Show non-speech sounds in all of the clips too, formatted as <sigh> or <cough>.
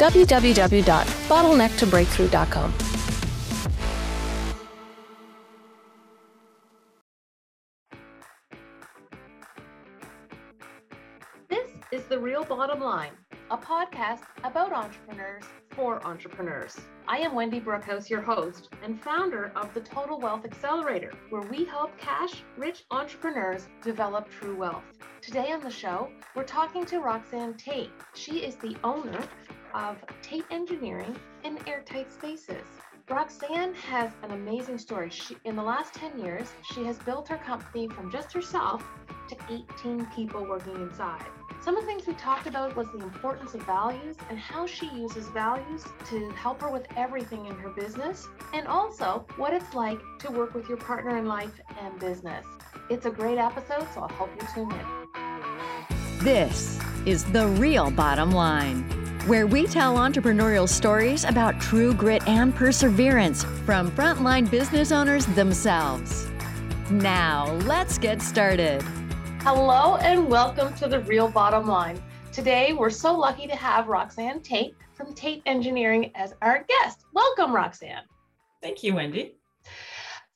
www.bottlenecktobreakthrough.com. This is The Real Bottom Line, a podcast about entrepreneurs for entrepreneurs. I am Wendy Brookhouse, your host and founder of the Total Wealth Accelerator, where we help cash rich entrepreneurs develop true wealth. Today on the show, we're talking to Roxanne Tate. She is the owner of Tate Engineering in Airtight Spaces. Roxanne has an amazing story. She, in the last 10 years, she has built her company from just herself to 18 people working inside. Some of the things we talked about was the importance of values and how she uses values to help her with everything in her business, and also what it's like to work with your partner in life and business. It's a great episode, so I hope you tune in. This is The Real Bottom Line, where we tell entrepreneurial stories about true grit and perseverance from frontline business owners themselves. Now, let's get started. Hello and welcome to the Real Bottom Line. Today, we're so lucky to have Roxanne Tate from Tate Engineering as our guest. Welcome, Roxanne. Thank you, Wendy.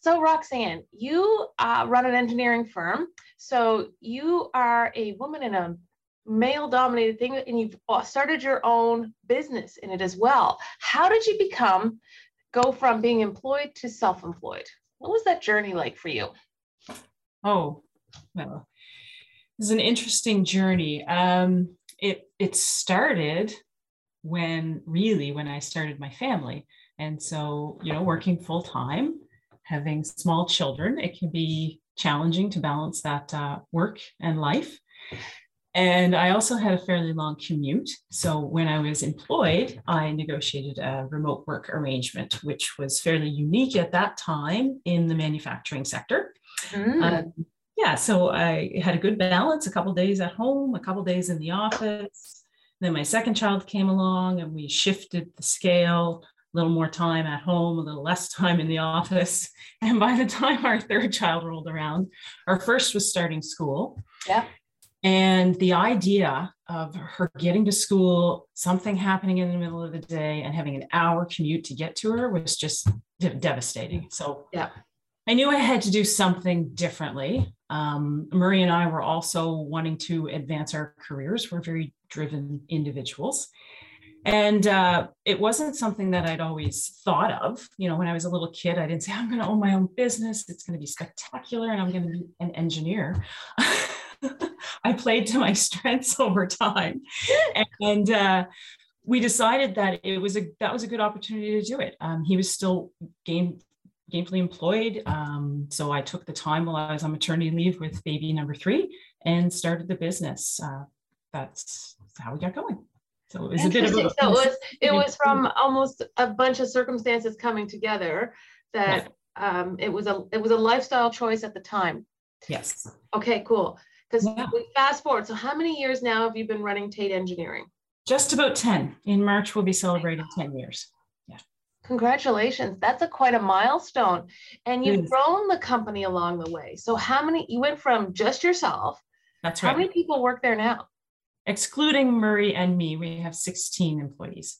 So, Roxanne, you uh, run an engineering firm. So, you are a woman in a male dominated thing, and you've uh, started your own business in it as well. How did you become, go from being employed to self employed? What was that journey like for you? Oh, well, is an interesting journey. Um, it it started when really when I started my family, and so you know working full time, having small children, it can be challenging to balance that uh, work and life. And I also had a fairly long commute. So when I was employed, I negotiated a remote work arrangement, which was fairly unique at that time in the manufacturing sector. Mm. Um, yeah, so I had a good balance, a couple days at home, a couple days in the office. Then my second child came along and we shifted the scale, a little more time at home, a little less <laughs> time in the office. And by the time our third child rolled around, our first was starting school. Yeah. And the idea of her getting to school, something happening in the middle of the day, and having an hour commute to get to her was just devastating. So, yeah. I knew I had to do something differently. Um, Murray and I were also wanting to advance our careers. We're very driven individuals. And uh, it wasn't something that I'd always thought of. You know, when I was a little kid, I didn't say, I'm going to own my own business. It's going to be spectacular and I'm going to be an engineer. <laughs> I played to my <laughs> strengths over time. And uh, we decided that it was a that was a good opportunity to do it. Um, he was still gain, gainfully employed. Um, so I took the time while I was on maternity leave with baby number three and started the business. Uh, that's how we got going. So it was a bit of a, so it was it was from almost a bunch of circumstances coming together that yeah. um, it was a it was a lifestyle choice at the time. Yes. Okay, cool. Because yeah. we fast forward. So how many years now have you been running Tate Engineering? Just about 10. In March, we'll be oh celebrating 10 years. Yeah. Congratulations. That's a quite a milestone. And you've grown the company along the way. So how many you went from just yourself? That's right. How many people work there now? Excluding Murray and me, we have 16 employees.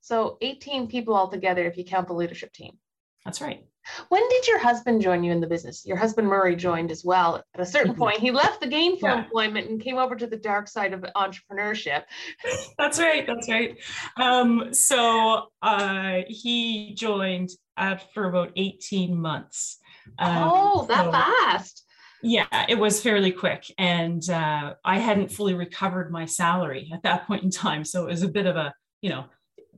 So 18 people altogether if you count the leadership team. That's right. When did your husband join you in the business? Your husband Murray joined as well. At a certain point, he left the gainful yeah. employment and came over to the dark side of entrepreneurship. That's right. That's right. Um, so uh, he joined uh, for about 18 months. Um, oh, that so, fast. Yeah, it was fairly quick. And uh, I hadn't fully recovered my salary at that point in time. So it was a bit of a, you know,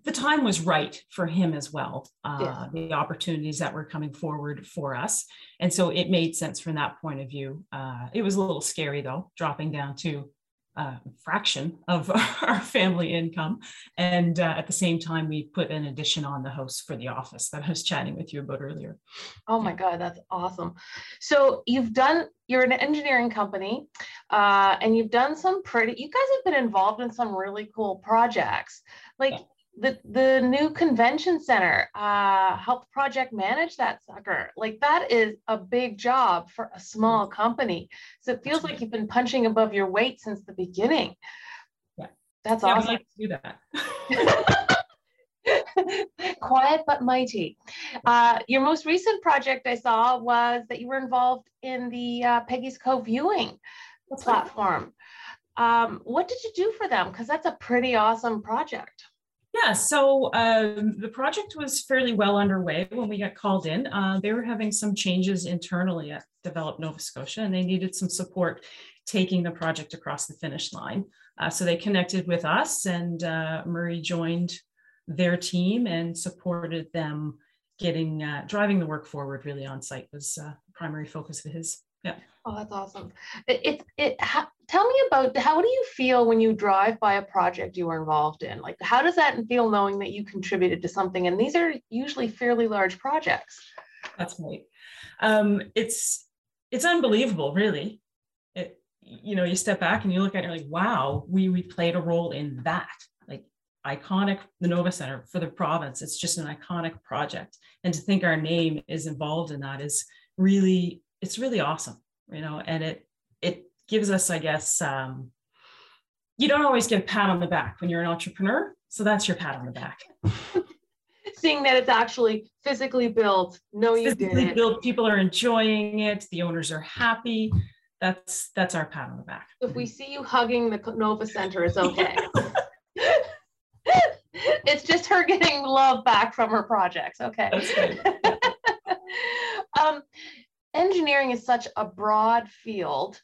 the time was right for him as well, uh, the opportunities that were coming forward for us. And so it made sense from that point of view. Uh, it was a little scary though, dropping down to a fraction of <laughs> our family income. And uh, at the same time, we put an addition on the house for the office that I was chatting with you about earlier. Oh my God, that's awesome. So you've done, you're an engineering company uh, and you've done some pretty, you guys have been involved in some really cool projects. Like, yeah the the new convention center uh helped project manage that sucker. Like that is a big job for a small company. So it feels like you've been punching above your weight since the beginning. Yeah. That's yeah, awesome like to do that. <laughs> Quiet but mighty. Uh, your most recent project i saw was that you were involved in the uh, peggy's cove viewing that's platform. Um, what did you do for them? Because that's a pretty awesome project yeah, so um, the project was fairly well underway when we got called in. Uh, they were having some changes internally at Develop Nova Scotia, and they needed some support taking the project across the finish line. Uh, so they connected with us, and uh, Murray joined their team and supported them getting uh, driving the work forward. Really, on site was uh, primary focus of his. Yeah. Oh, that's awesome. It, it, it ha, tell me about how do you feel when you drive by a project you were involved in? Like, how does that feel knowing that you contributed to something? And these are usually fairly large projects. That's right. Um, it's, it's unbelievable, really. It, you know, you step back and you look at it like, wow, we, we played a role in that. Like iconic, the Nova Center for the province. It's just an iconic project. And to think our name is involved in that is really it's really awesome, you know, and it gives us, I guess, um, you don't always get a pat on the back when you're an entrepreneur. So that's your pat on the back. <laughs> Seeing that it's actually physically built, no, you physically did built. People are enjoying it. The owners are happy. That's that's our pat on the back. If we see you hugging the Nova Center, it's okay. <laughs> <laughs> it's just her getting love back from her projects. Okay. um, engineering is such a broad field.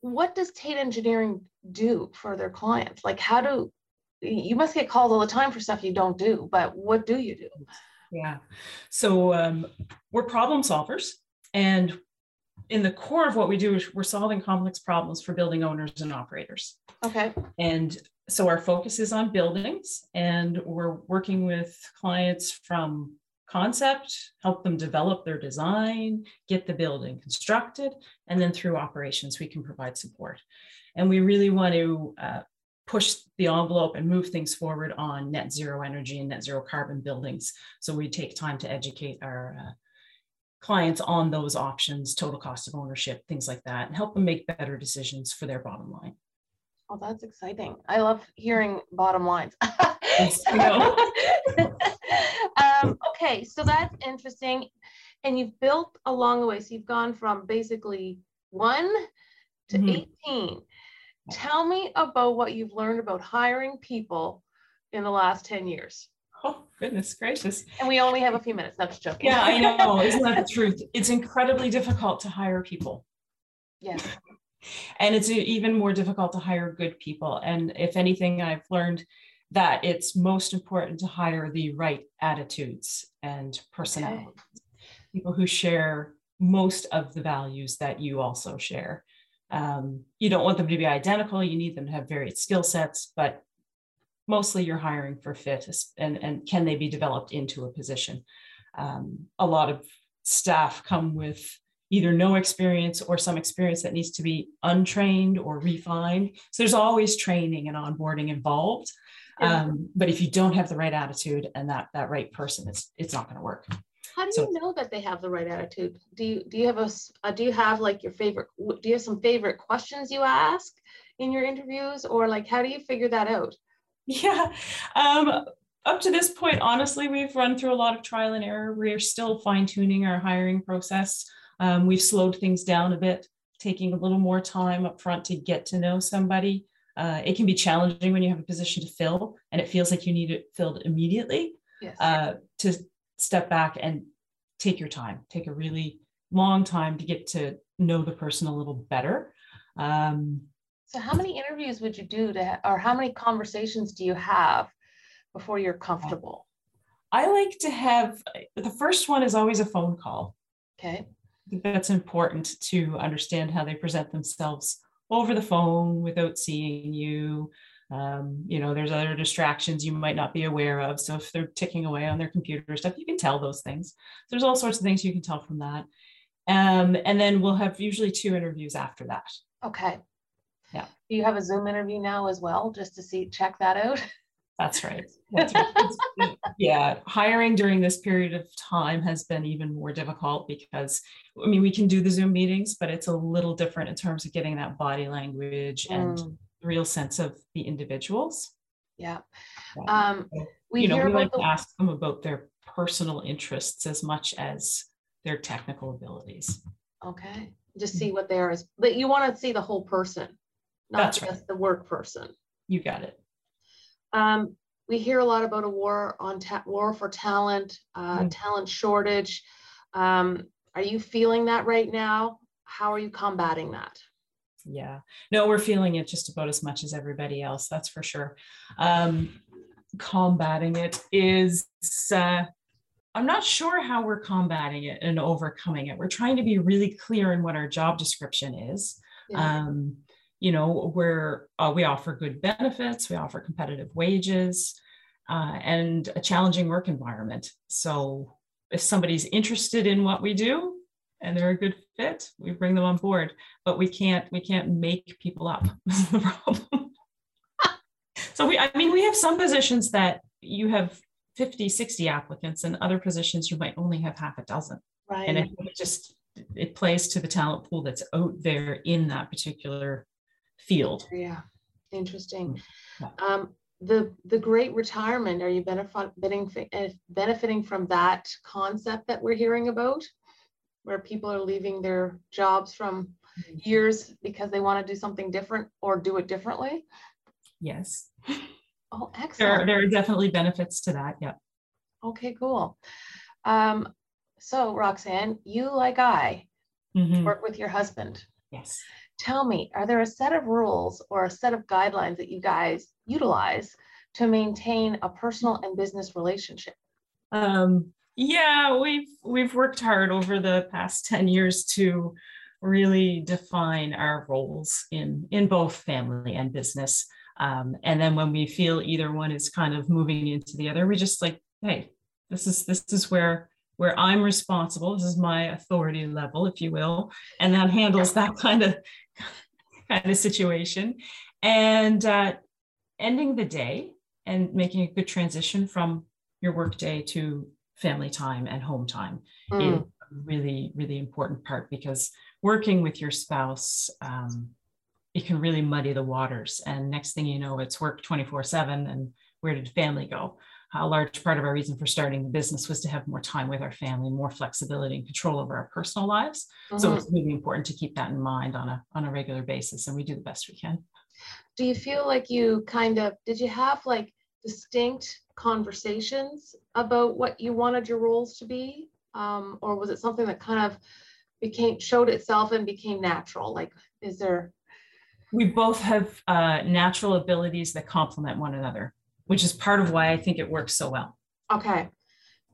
What does Tate Engineering do for their clients? Like, how do you must get called all the time for stuff you don't do, but what do you do? Yeah. So um, we're problem solvers. And in the core of what we do is we're solving complex problems for building owners and operators. Okay. And so our focus is on buildings, and we're working with clients from concept, help them develop their design, get the building constructed, and then through operations, we can provide support. And we really want to uh, push the envelope and move things forward on net zero energy and net zero carbon buildings. So we take time to educate our uh, clients on those options, total cost of ownership, things like that, and help them make better decisions for their bottom line. Oh, that's exciting. I love hearing bottom lines. yes, <laughs> um, okay, so that's interesting. And you've built along the way. So you've gone from basically one to mm-hmm. 18. Tell me about what you've learned about hiring people in the last 10 years. Oh, goodness gracious. And we only have a few minutes. That's joking. Yeah, I <laughs> know. Isn't that the truth? It's incredibly difficult to hire people. Yes. And it's even more difficult to hire good people. And if anything, I've learned that it's most important to hire the right attitudes and personalities, okay. people who share most of the values that you also share. Um, you don't want them to be identical, you need them to have varied skill sets, but mostly you're hiring for fit and, and can they be developed into a position. Um, a lot of staff come with either no experience or some experience that needs to be untrained or refined. So there's always training and onboarding involved. Um, but if you don't have the right attitude and that that right person, it's it's not going to work. How do so, you know that they have the right attitude? Do you do you have a uh, do you have like your favorite? Do you have some favorite questions you ask in your interviews, or like how do you figure that out? <laughs> Yeah. Um, up to this point, honestly, we've run through a lot of trial and error. We're still fine tuning our hiring process. Um, we've slowed things down a bit, taking a little more time up front to get to know somebody. Uh, it can be challenging when you have a position to fill and it feels like you need it filled immediately yes. uh, to step back and take your time, take a really long time to get to know the person a little better. Um, so, how many interviews would you do to, or how many conversations do you have before you're comfortable? I like to have the first one is always a phone call. Okay. I think that's important to understand how they present themselves over the phone without seeing you. Um, you know, there's other distractions you might not be aware of. So if they're ticking away on their computer stuff, you can tell those things. There's all sorts of things you can tell from that. Um, and then we'll have usually two interviews after that. Okay. Yeah. Do you have a Zoom interview now as well, just to see, check that out? <laughs> That's right. That's right. yeah, hiring during this period of time has been even more difficult because, I mean, we can do the Zoom meetings, but it's a little different in terms of getting that body language and Mm, real sense of the individuals. Yeah. Um, we you know, we like the, to ask them about their personal interests as much as their technical abilities. okay, just see what there is, but you want to see the whole person, not That's right. just the work person. You got it. Um, we hear a lot about a war on war for talent, uh, Mm. talent shortage. Um, are you feeling that right now? How are you combating that? Yeah. No, we're feeling it just about as much as everybody else. That's for sure. Um, combating it is, uh, I'm not sure how we're combating it and overcoming it. We're trying to be really clear in what our job description is. Yeah. Um, you know, where uh, we offer good benefits, we offer competitive wages, uh, and a challenging work environment. So if somebody's interested in what we do and they're a good fit, we bring them on board. But we can't we can't make people up. <laughs> The problem. <laughs> so we I mean we have some positions that you have 50, 60 applicants, and other positions you might only have half a dozen right. and it just it plays to the talent pool that's out there in that particular field. Yeah, interesting. Yeah. Um, the the great retirement, are you benefiting eh, benefiting from that concept that we're hearing about? Where people are leaving their jobs from years because they want to do something different or do it differently? Yes, Oh, there excellent. there are definitely benefits to that. Yeah. Okay, cool. Um, so Roxanne, you like I Mhm. work with your husband. Yes. Tell me, are there a set of rules or a set of guidelines that you guys utilize to maintain a personal and business relationship? Um, yeah, we've we've worked hard over the past 10 years to really define our roles in in both family and business. Um, and then when we feel either one is kind of moving into the other, we just like, hey, this is this is where where I'm responsible. This is my authority level, if you will, and that handles that kind of kind of situation. And uh, ending the day and making a good transition from your work day to family time and home time is Mm, a really, really important part because working with your spouse, um, it can really muddy the waters. And next thing you know, it's work 24 7. And where did family go? A large part of our reason for starting the business was to have more time with our family, more flexibility and control over our personal lives. So mhm. it's really important to keep that in mind on a on a regular basis, and we do the best we can. Do you feel like you kind of, did you have like distinct conversations about what you wanted your roles to be? Um, or was it something that kind of became, showed itself and became natural? Like, is there, we both have uh, natural abilities that complement one another, which is part of why I think it works so well. okay,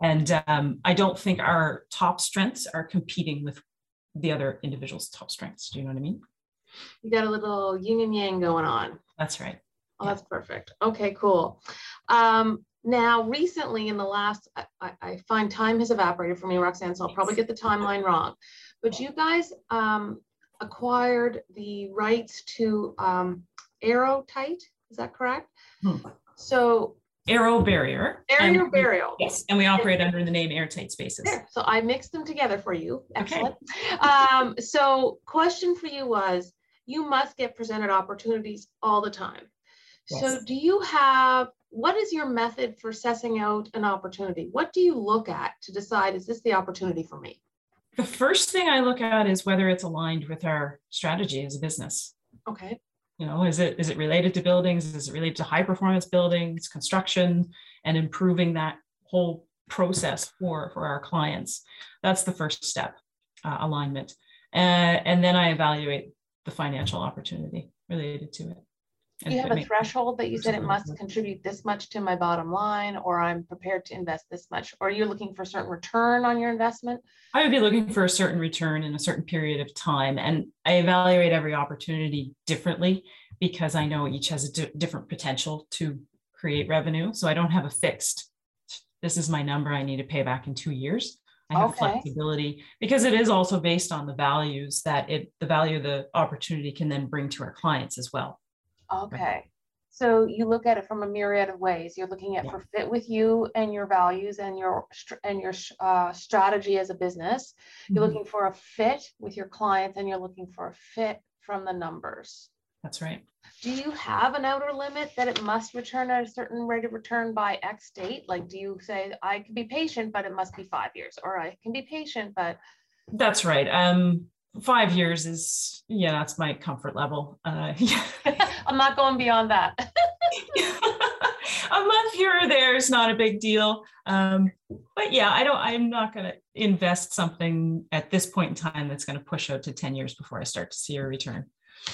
And um, I don't think our top strengths are competing with the other individual's top strengths. Do you know what I mean? you got a little yin and yang going on. That's right. Oh, Yeah. that's perfect. Okay, cool. Um, now, recently in the last, I, I, find time has evaporated for me, Roxanne, so I'll probably get the timeline wrong. But you guys um, acquired the rights to um, Aerotight, is that correct? Hmm. So Aero barrier. AeroBarrier. Yes, and we operate under the name Airtight Spaces. There, so I mixed them together for you. Okay. Excellent. Um, so question for you was, you must get presented opportunities all the time. So do you have, what is your method for assessing out an opportunity? What do you look at to decide, is this the opportunity for me? The first thing I look at is whether it's aligned with our strategy as a business. Okay, You know, is it is it related to buildings? Is it related to high performance buildings, construction, and improving that whole process for for our clients? That's the first step, uh, alignment, uh, and then I evaluate the financial opportunity related to it. Do you have a threshold that you said it must contribute this much to my bottom line, or I'm prepared to invest this much? Or you're you looking for a certain return on your investment? I would be looking for a certain return in a certain period of time. And I evaluate every opportunity differently because I know each has a d- different potential to create revenue. So I don't have a fixed, this is my number I need to pay back in two years. I have okay. flexibility because it is also based on the values that it, the value of the opportunity can then bring to our clients as well. Okay. So you look at it from a myriad of ways. You're looking at yeah. for fit with you and your values and your and your uh, strategy as a business. You're mm-hmm. looking for a fit with your clients, and you're looking for a fit from the numbers. That's right. Do you have an outer limit that it must return at a certain rate of return by X date? Like, do you say I can be patient, but it must be five years, or I can be patient, but that's right. Um, five years is yeah that's my comfort level. Uh, yeah. <laughs> i'm not going beyond that. <laughs> A month here or there is not a big deal. Um, but yeah i don't i'm not going to invest something at this point in time that's going to push out to 10 years before i start to see a return.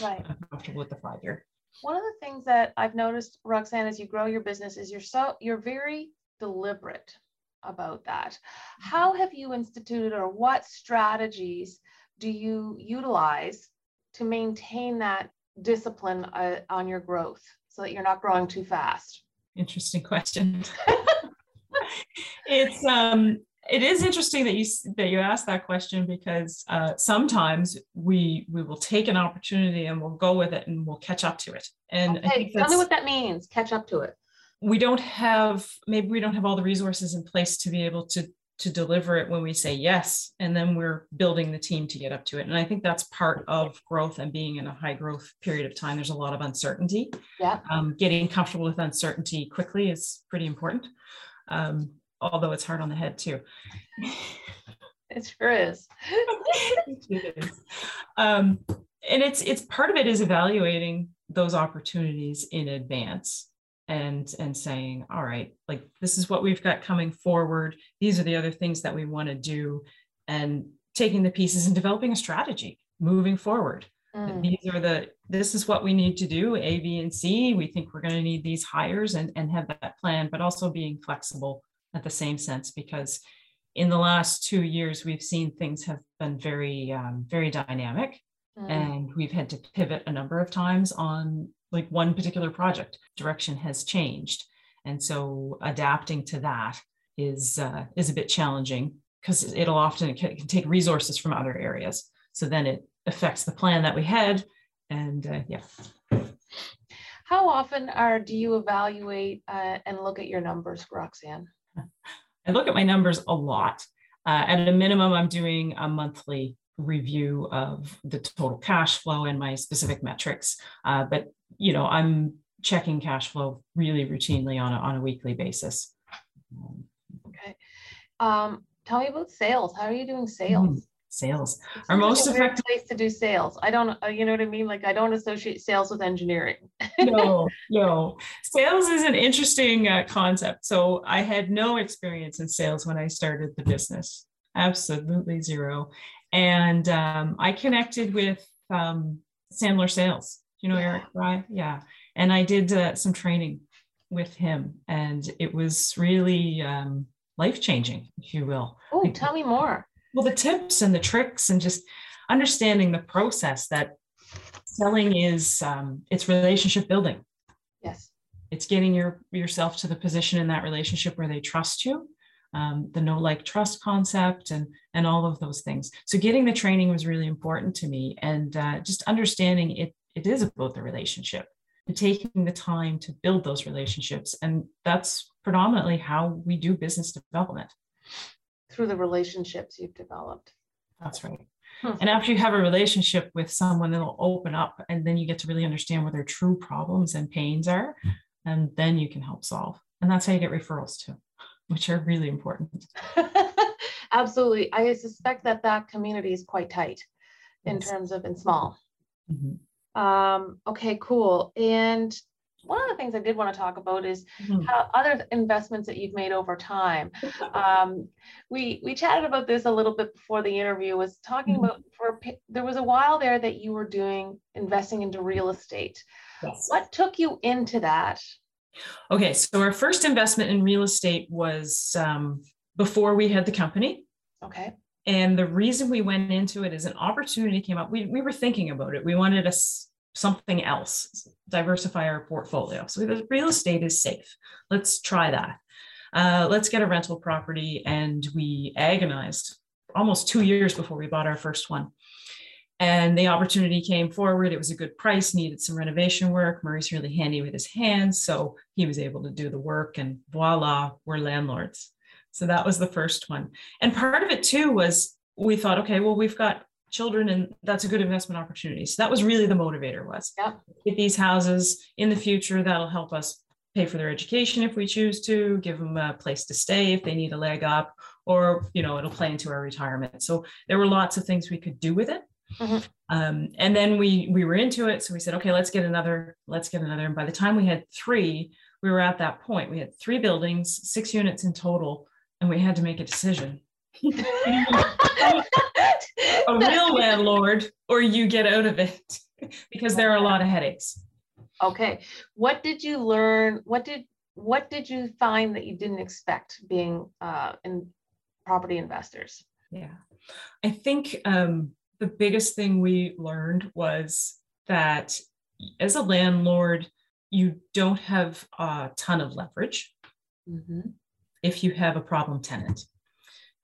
Right. I'm comfortable with the five year. One of the things that i've noticed roxanne as you grow your business is you're so you're very deliberate about that. Mm-hmm. how have you instituted or what strategies do you utilize to maintain that discipline uh, on your growth so that you're not growing too fast? Interesting question. it's um it is interesting that you that you asked that question because uh, sometimes we we will take an opportunity and we'll go with it and we'll catch up to it. And okay, tell me what that means. Catch up to it. We don't have maybe we don't have all the resources in place to be able to to deliver it when we say yes and then we're building the team to get up to it. And i think that's part of growth and being in a high growth period of time. There's a lot of uncertainty. Yeah. Um, getting comfortable with uncertainty quickly is pretty important. Um, although it's hard on the head too. <laughs> It sure is. <laughs> It is. Um, and it's it's part of it is evaluating those opportunities in advance and and saying all right like this is what we've got coming forward. These are the other things that we want to do and taking the pieces and developing a strategy moving forward. Mm. these are the this is what we need to do a b and c. We think we're going to need these hires and and have that plan but also being flexible at the same sense because in the last two years we've seen things have been very um, very dynamic mm. and we've had to pivot a number of times on like one particular project. Direction has changed and so adapting to that is uh, is a bit challenging because it'll often it can, it can, take resources from other areas. So then it affects the plan that we had and uh, yeah. How often are do you evaluate uh, and look at your numbers roxanne? <laughs> I look at my numbers a lot. Uh, at a minimum i'm doing a monthly review of the total cash flow and my specific metrics uh, but you know, I'm checking cash flow really routinely on a, on a weekly basis. Okay. Um, tell me about sales. How are you doing sales? Mm, sales are most like effective place to do sales. I don't, uh, you know what I mean? Like I don't associate sales with engineering. no, <laughs> no. Sales is an interesting uh, concept. So I had no experience in sales when I started the business. Absolutely zero. And um, I connected with um, Sandler Sales you know yeah. Eric Fry? Yeah. And I did uh, some training with him, and it was really um, life changing, if you will. Oh, tell me more. Well, the tips and the tricks, and just understanding the process that selling is um, it's relationship building. Yes. It's getting your yourself to the position in that relationship where they trust you. Um, the no like trust concept and and all of those things so getting the training was really important to me and uh, just understanding it it is about the relationship and taking the time to build those relationships. And that's predominantly how we do business development. Through the relationships you've developed. That's right. Hmm. And after you have a relationship with someone, that'll open up and then you get to really understand what their true problems and pains are. And then you can help solve. And that's how you get referrals too, which are really important. <laughs> Absolutely. I suspect that that community is quite tight in yes. terms of and small. Mm-hmm. Um, okay, cool. And one of the things I did want to talk about is mm-hmm. how other investments that you've made over time. Um, we we chatted about this a little bit before the interview. Was talking mm-hmm. about for there was a while there that you were doing investing into real estate. Yes. What took you into that? Okay, so our first investment in real estate was um, before we had the company. Okay. And the reason we went into it is an opportunity came up. We, we were thinking about it. We wanted a, something else, diversify our portfolio. So the real estate is safe. Let's try that. Uh, let's get a rental property. And we agonized almost two years before we bought our first one. And the opportunity came forward. It was a good price, needed some renovation work. Murray's really handy with his hands. So he was able to do the work, and voila, we're landlords. So that was the first one. And part of it too was we thought, okay, well, we've got children and that's a good investment opportunity. So that was really the motivator was yep. get these houses in the future. That'll help us pay for their education if we choose to, give them a place to stay if they need a leg up, or you know, it'll play into our retirement. So there were lots of things we could do with it. Mm-hmm. Um, and then we we were into it. So we said, okay, let's get another, let's get another. And by the time we had three, we were at that point. We had three buildings, six units in total and we had to make a decision. <laughs> a real landlord, or you get out of it <laughs> because there are a lot of headaches. Okay. What did you learn? What did what did you find that you didn't expect being uh, in property investors? Yeah, I think um, the biggest thing we learned was that as a landlord, you don't have a ton of leverage. Mm-hmm if you have a problem tenant.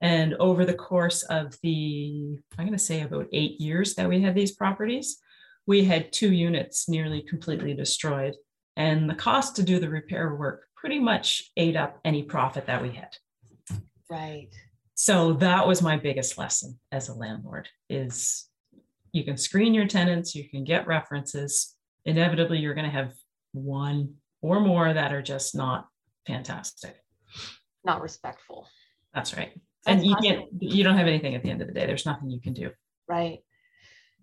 And over the course of the, I'm going to say about eight years that we had these properties, we had two units nearly completely destroyed. And the cost to do the repair work pretty much ate up any profit that we had. Right. So that was my biggest lesson as a landlord is you can screen your tenants, you can get references. Inevitably, you're going to have one or more that are just not fantastic not respectful. That's right. That's and you can't, you don't have anything at the end of the day. There's nothing you can do. Right.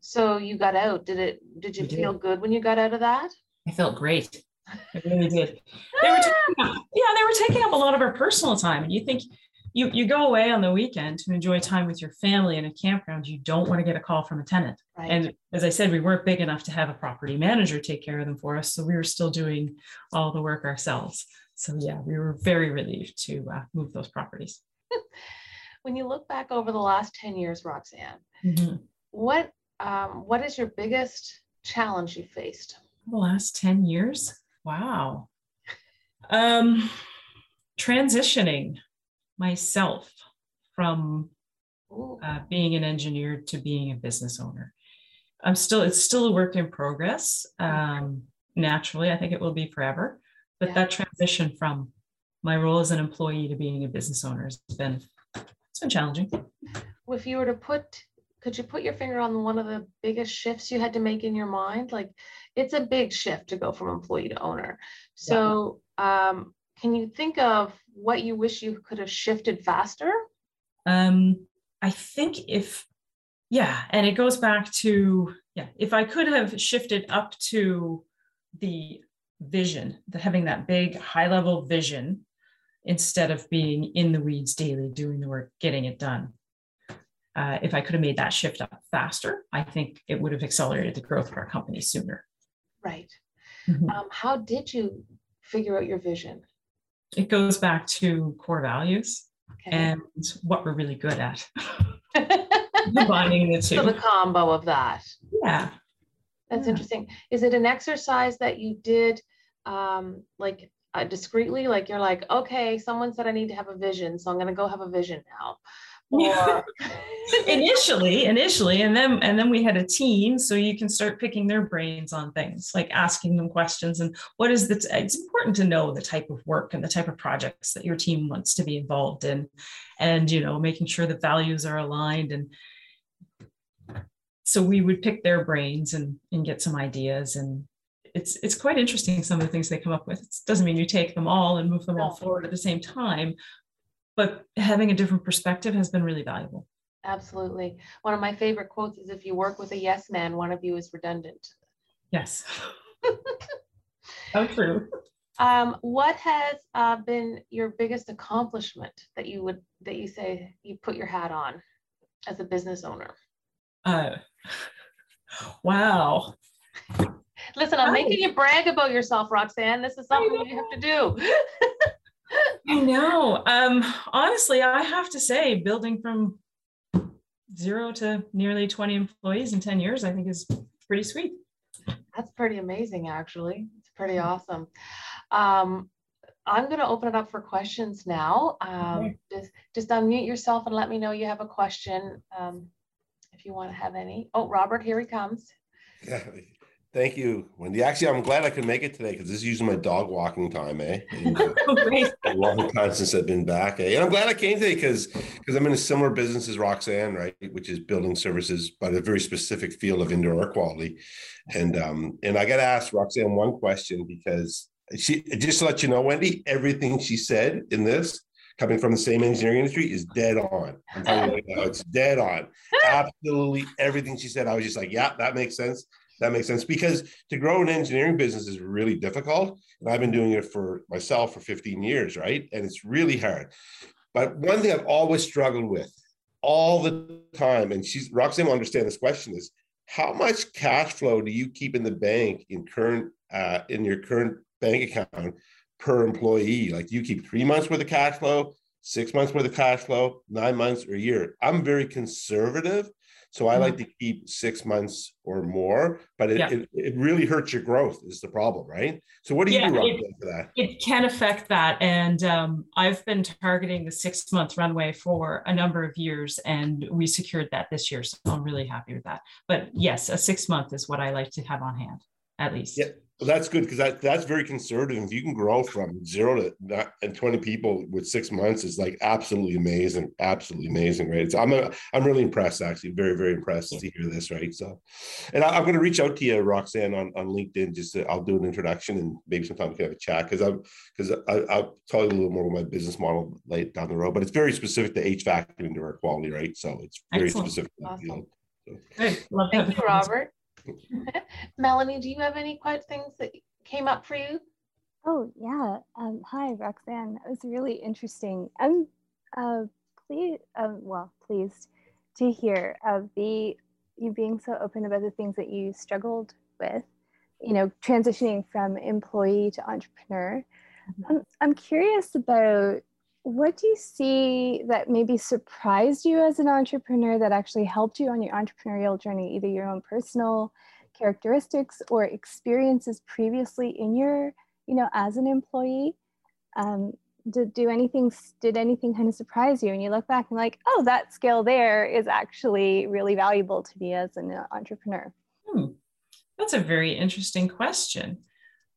So you got out. Did it, did you we feel did. good when you got out of that? I felt great. I really did. They were <laughs> taking up, yeah, they were taking up a lot of our personal time. And you think you you go away on the weekend to enjoy time with your family in a campground. You don't want to get a call from a tenant. Right. And as I said, we weren't big enough to have a property manager take care of them for us. So we were still doing all the work ourselves so yeah, we were very relieved to uh, move those properties. <laughs> when you look back over the last 10 years, Roxanne, mm-hmm. what um, what is your biggest challenge you faced? The last 10 years? Wow. Um, transitioning myself from uh, being an engineer to being a business owner. I'm still, it's still a work in progress. Um, naturally, I think it will be forever but yeah. that transition from my role as an employee to being a business owner has been it's been challenging if you were to put could you put your finger on one of the biggest shifts you had to make in your mind like it's a big shift to go from employee to owner so yeah. um, can you think of what you wish you could have shifted faster um, i think if yeah and it goes back to yeah if i could have shifted up to the vision, the, having that big high level vision instead of being in the weeds daily, doing the work, getting it done. Uh, if I could have made that shift up faster, I think it would have accelerated the growth of our company sooner. Right. Mm-hmm. Um, how did you figure out your vision? It goes back to core values okay. and what we're really good at. <laughs> <laughs> Combining the two. So the combo of that. Yeah. That's yeah. interesting. Is it an exercise that you did um, like uh, discreetly? Like you're like, okay, someone said I need to have a vision, so I'm going to go have a vision now. Or... <laughs> initially, initially, and then and then we had a team, so you can start picking their brains on things, like asking them questions and what is the. T- it's important to know the type of work and the type of projects that your team wants to be involved in, and you know, making sure the values are aligned and so we would pick their brains and and get some ideas and it's it's quite interesting some of the things they come up with. It doesn't mean you take them all and move them all forward at the same time, but having a different perspective has been really valuable. Absolutely. One of my favorite quotes is if you work with a yes man, one of you is redundant. Yes. <laughs> How true. Um, what has uh, been your biggest accomplishment that you would that you say you put your hat on as a business owner? Uh, wow. Listen, I'm making you brag about yourself, Roxanne. This is something you have to do. <laughs> I know. Um, honestly, I have to say, building from zero to nearly 20 employees in 10 years, I think is pretty sweet. That's pretty amazing, actually. It's pretty awesome. Um, I'm going to open it up for questions now. Um, just, just unmute yourself and let me know you have a question um, if you want to have any. Oh, Robert, here he comes. Yeah, Thank you, Wendy. Actually, I'm glad I could make it today because this is usually my dog walking time, eh? And, uh, <laughs> a long time since I've been back, eh? And I'm glad I came today because because I'm in a similar business as Roxanne, right? Which is building services, but a very specific field of indoor air quality. And um, and I got to ask Roxanne one question because she just to let you know, Wendy, everything she said in this coming from the same engineering industry is dead on. I'm telling you right now, it's dead on. <laughs> Absolutely everything she said, I was just like, yeah, that makes sense. That makes sense because to grow an engineering business is really difficult. And I've been doing it for myself for 15 years, right? And it's really hard. But one thing I've always struggled with all the time, and she's Roxanne will understand this question is how much cash flow do you keep in the bank in current uh, in your current bank account per employee? Like you keep three months worth of cash flow, six months worth of cash flow, nine months or a year? I'm very conservative so I like mm-hmm. to keep six months or more, but it, yeah. it, it, really hurts your growth is the problem, right? So what do you yeah, do it, for that? It can affect that. And um, I've been targeting the six month runway for a number of years and we secured that this year. So I'm really happy with that. But yes, a six month is what I like to have on hand at least. Yeah. Well, that's good because that, that's very conservative. If you can grow from zero to not, and 20 people with six months is like absolutely amazing, absolutely amazing, right? So I'm a, I'm really impressed, actually, very very impressed to hear this, right? So, and I, am going to reach out to you, Roxanne, on, on LinkedIn. Just to, I'll do an introduction and maybe sometime we can have a chat because I'm because I'll tell you a little more about my business model late down the road, but it's very specific to HVAC and indoor quality, right? So it's very Excellent. specific. Awesome. So. Good. Love Thank you, Robert. <laughs> Melanie, do you have any quite things that came up for you? Oh, yeah. Um, hi, Roxanne. That was really interesting. I'm uh, pleased, um, well, pleased to hear of the you being so open about the things that you struggled with, you know, transitioning from employee to entrepreneur. Mm-hmm. Um, I'm curious about what do you see that maybe surprised you as an entrepreneur that actually helped you on your entrepreneurial journey, either your own personal characteristics or experiences previously in your, you know, as an employee? Um, did do anything did anything kind of surprise you and you look back and like oh that skill there is actually really valuable to me as an entrepreneur hmm. that's a very interesting question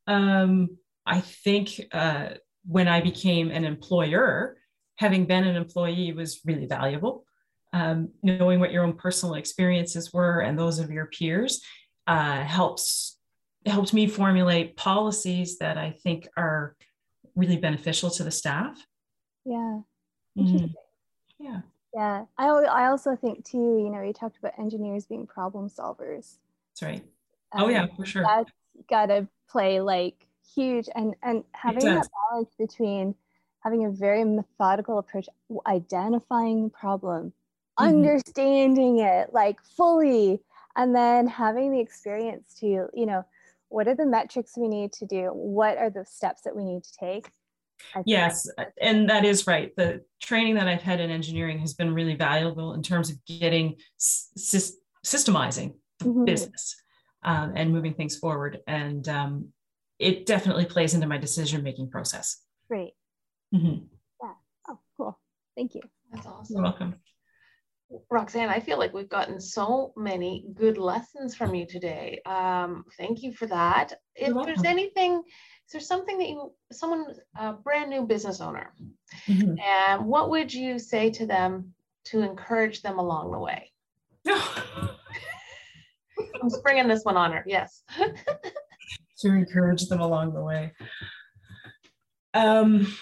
um, i think uh, when I became an employer, having been an employee was really valuable. Um, knowing what your own personal experiences were and those of your peers uh, helps helped me formulate policies that I think are really beneficial to the staff. Yeah. Mm-hmm. Yeah. Yeah. I, I also think too, you know, you talked about engineers being problem solvers. That's right. Um, oh yeah, for sure. That's got to play like huge and and having that balance between having a very methodical approach identifying the problem mm-hmm. understanding it like fully and then having the experience to you know what are the metrics we need to do? What are the steps that we need to take? Yes and that is right. The training that i've had in engineering has been really valuable in terms of getting systemizing the mm-hmm. business um, and moving things forward. And um, it definitely plays into my decision making process. Great. Mm-hmm. Yeah. Oh, cool. Thank you. That's awesome. You're welcome. Roxanne, I feel like we've gotten so many good lessons from you today. Um, thank you for that. If there's anything, is there something that you, someone, a brand new business owner, mm-hmm. and what would you say to them to encourage them along the way? <laughs> I'm springing this one on her. Yes. <laughs> to encourage them along the way. Um,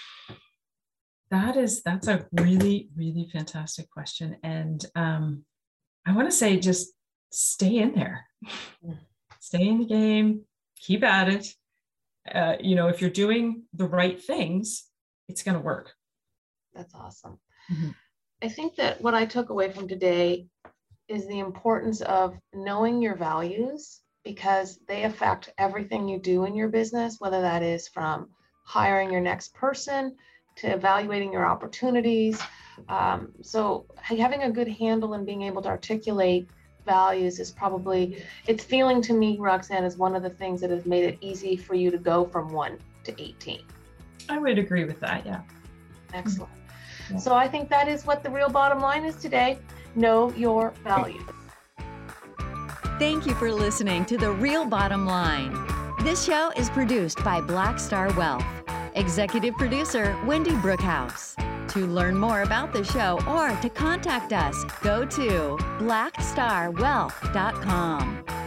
that is that's a really really fantastic question, and um, I want to say just stay in there, stay in the game, keep at it. Uh, you know, if you're doing the right things, it's going to work. That's awesome. Mm-hmm. I think that what I took away from today is the importance of knowing your values because they affect everything you do in your business, whether that is from hiring your next person to evaluating your opportunities. Um, so having a good handle and being able to articulate values is probably it's feeling to me roxanne is one of the things that has made it easy for you to go from 1 to 18 i would agree with that yeah. Excellent. Yeah. so i think that is what the real bottom line is today. Know your values thank you for listening to the real bottom line. This show is produced by black star wealth. Executive producer wendy brookhouse. To learn more about the show or to contact us, go to blackstarwealth.com.